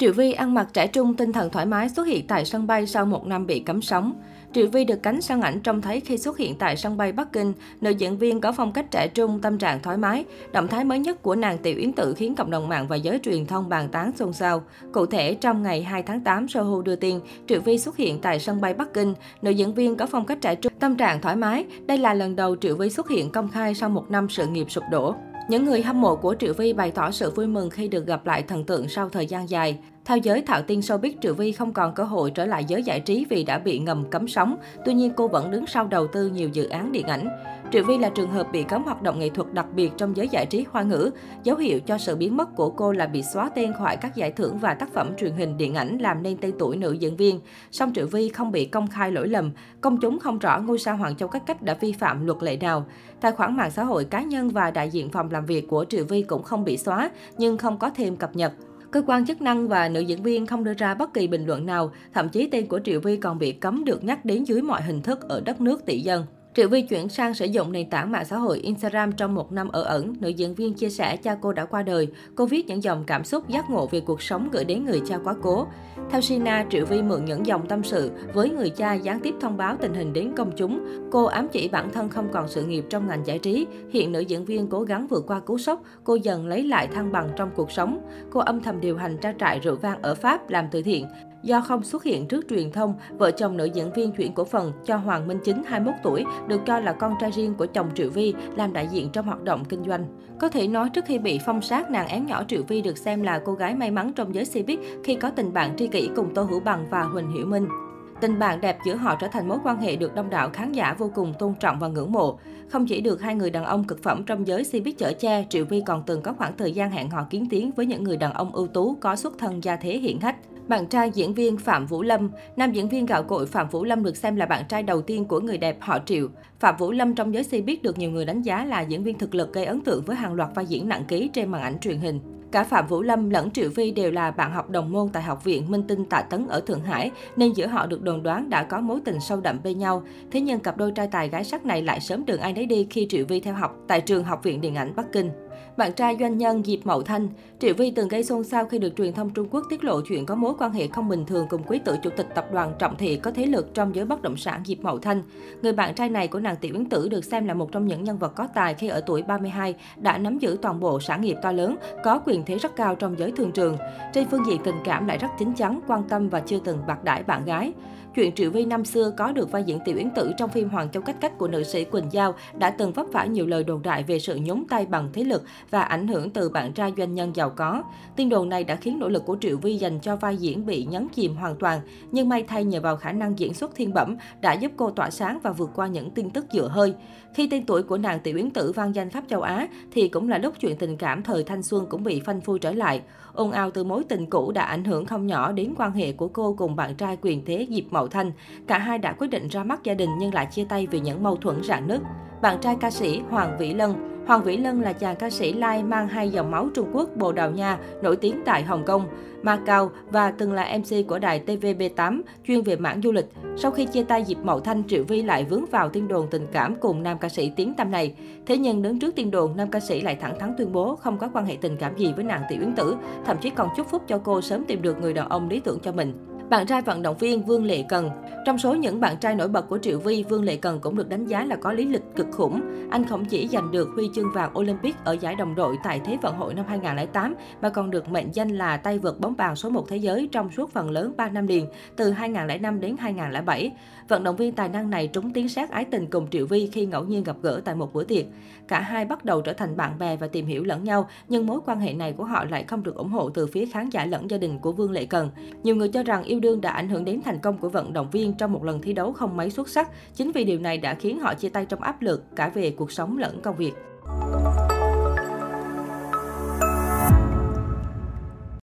Triệu Vi ăn mặc trẻ trung tinh thần thoải mái xuất hiện tại sân bay sau một năm bị cấm sóng. Triệu Vi được cánh săn ảnh trông thấy khi xuất hiện tại sân bay Bắc Kinh. Nữ diễn viên có phong cách trẻ trung, tâm trạng thoải mái. Động thái mới nhất của nàng Tiểu Yến Tử khiến cộng đồng mạng và giới truyền thông bàn tán xôn xao. Cụ thể, trong ngày 2 tháng 8, Sohu đưa tin, Triệu Vi xuất hiện tại sân bay Bắc Kinh. Nữ diễn viên có phong cách trẻ trung, tâm trạng thoải mái. Đây là lần đầu Triệu Vi xuất hiện công khai sau một năm sự nghiệp sụp đổ. Những người hâm mộ của Triệu Vi bày tỏ sự vui mừng khi được gặp lại thần tượng sau thời gian dài. Theo giới thạo tin showbiz, Triệu Vi không còn cơ hội trở lại giới giải trí vì đã bị ngầm cấm sóng. Tuy nhiên, cô vẫn đứng sau đầu tư nhiều dự án điện ảnh. Triệu Vi là trường hợp bị cấm hoạt động nghệ thuật đặc biệt trong giới giải trí hoa ngữ. Dấu hiệu cho sự biến mất của cô là bị xóa tên khỏi các giải thưởng và tác phẩm truyền hình điện ảnh làm nên tên tuổi nữ diễn viên. Song Triệu Vi không bị công khai lỗi lầm. Công chúng không rõ ngôi sao Hoàng Châu Cách Cách đã vi phạm luật lệ nào. Tài khoản mạng xã hội cá nhân và đại diện phòng làm việc của Triệu Vi cũng không bị xóa, nhưng không có thêm cập nhật. Cơ quan chức năng và nữ diễn viên không đưa ra bất kỳ bình luận nào, thậm chí tên của Triệu Vi còn bị cấm được nhắc đến dưới mọi hình thức ở đất nước tỷ dân. Triệu Vi chuyển sang sử dụng nền tảng mạng xã hội Instagram trong một năm ở ẩn. Nữ diễn viên chia sẻ cha cô đã qua đời. Cô viết những dòng cảm xúc giác ngộ về cuộc sống gửi đến người cha quá cố. Theo Sina, Triệu Vi mượn những dòng tâm sự với người cha gián tiếp thông báo tình hình đến công chúng. Cô ám chỉ bản thân không còn sự nghiệp trong ngành giải trí. Hiện nữ diễn viên cố gắng vượt qua cú sốc, cô dần lấy lại thăng bằng trong cuộc sống. Cô âm thầm điều hành tra trại rượu vang ở Pháp làm từ thiện. Do không xuất hiện trước truyền thông, vợ chồng nữ diễn viên chuyển cổ phần cho Hoàng Minh Chính 21 tuổi, được cho là con trai riêng của chồng Triệu Vi, làm đại diện trong hoạt động kinh doanh. Có thể nói trước khi bị phong sát, nàng én nhỏ Triệu Vi được xem là cô gái may mắn trong giới showbiz khi có tình bạn tri kỷ cùng Tô Hữu Bằng và Huỳnh Hiểu Minh. Tình bạn đẹp giữa họ trở thành mối quan hệ được đông đảo khán giả vô cùng tôn trọng và ngưỡng mộ. Không chỉ được hai người đàn ông cực phẩm trong giới showbiz chở che, Triệu Vi còn từng có khoảng thời gian hẹn hò kiến tiến với những người đàn ông ưu tú có xuất thân gia thế hiển hách. Bạn trai diễn viên Phạm Vũ Lâm Nam diễn viên gạo cội Phạm Vũ Lâm được xem là bạn trai đầu tiên của người đẹp họ Triệu. Phạm Vũ Lâm trong giới showbiz được nhiều người đánh giá là diễn viên thực lực gây ấn tượng với hàng loạt vai diễn nặng ký trên màn ảnh truyền hình. Cả Phạm Vũ Lâm lẫn Triệu Vi đều là bạn học đồng môn tại Học viện Minh Tinh Tạ Tấn ở Thượng Hải, nên giữa họ được đồn đoán đã có mối tình sâu đậm bên nhau. Thế nhưng cặp đôi trai tài gái sắc này lại sớm đường ai nấy đi khi Triệu Vi theo học tại trường Học viện Điện ảnh Bắc Kinh. Bạn trai doanh nhân Diệp Mậu Thanh, Triệu Vi từng gây xôn xao khi được truyền thông Trung Quốc tiết lộ chuyện có mối quan hệ không bình thường cùng quý tử chủ tịch tập đoàn Trọng Thị có thế lực trong giới bất động sản Diệp Mậu Thanh. Người bạn trai này của nàng Tiểu Yến Tử được xem là một trong những nhân vật có tài khi ở tuổi 32 đã nắm giữ toàn bộ sản nghiệp to lớn, có quyền thế rất cao trong giới thương trường. Trên phương diện tình cảm lại rất chính chắn, quan tâm và chưa từng bạc đãi bạn gái. Chuyện Triệu Vi năm xưa có được vai diễn Tiểu Yến Tử trong phim Hoàng Châu Cách Cách của nữ sĩ Quỳnh Giao đã từng vấp phải nhiều lời đồn đại về sự nhúng tay bằng thế lực và ảnh hưởng từ bạn trai doanh nhân giàu có. Tin đồn này đã khiến nỗ lực của Triệu Vi dành cho vai diễn bị nhấn chìm hoàn toàn, nhưng may thay nhờ vào khả năng diễn xuất thiên bẩm đã giúp cô tỏa sáng và vượt qua những tin tức dựa hơi. Khi tên tuổi của nàng Tiểu Yến Tử vang danh khắp châu Á thì cũng là lúc chuyện tình cảm thời thanh xuân cũng bị phanh phui trở lại. Ồn ào từ mối tình cũ đã ảnh hưởng không nhỏ đến quan hệ của cô cùng bạn trai quyền thế Diệp Mậu Thanh. Cả hai đã quyết định ra mắt gia đình nhưng lại chia tay vì những mâu thuẫn rạn nứt. Bạn trai ca sĩ Hoàng Vĩ Lân Hoàng Vĩ Lân là chàng ca sĩ lai mang hai dòng máu Trung Quốc, Bồ Đào Nha, nổi tiếng tại Hồng Kông, Macau và từng là MC của đài TVB8 chuyên về mảng du lịch. Sau khi chia tay dịp Mậu Thanh, Triệu Vi lại vướng vào tin đồn tình cảm cùng nam ca sĩ tiếng tâm này. Thế nhưng đứng trước tin đồn, nam ca sĩ lại thẳng thắn tuyên bố không có quan hệ tình cảm gì với nàng Tiểu Yến Tử, thậm chí còn chúc phúc cho cô sớm tìm được người đàn ông lý tưởng cho mình. Bạn trai vận động viên Vương Lệ Cần trong số những bạn trai nổi bật của Triệu Vi, Vương Lệ Cần cũng được đánh giá là có lý lịch cực khủng. Anh không chỉ giành được huy chương vàng Olympic ở giải đồng đội tại Thế vận hội năm 2008, mà còn được mệnh danh là tay vợt bóng bàn số 1 thế giới trong suốt phần lớn 3 năm liền, từ 2005 đến 2007. Vận động viên tài năng này trúng tiếng sát ái tình cùng Triệu Vi khi ngẫu nhiên gặp gỡ tại một bữa tiệc. Cả hai bắt đầu trở thành bạn bè và tìm hiểu lẫn nhau, nhưng mối quan hệ này của họ lại không được ủng hộ từ phía khán giả lẫn gia đình của Vương Lệ Cần. Nhiều người cho rằng yêu đương đã ảnh hưởng đến thành công của vận động viên viên trong một lần thi đấu không mấy xuất sắc. Chính vì điều này đã khiến họ chia tay trong áp lực cả về cuộc sống lẫn công việc.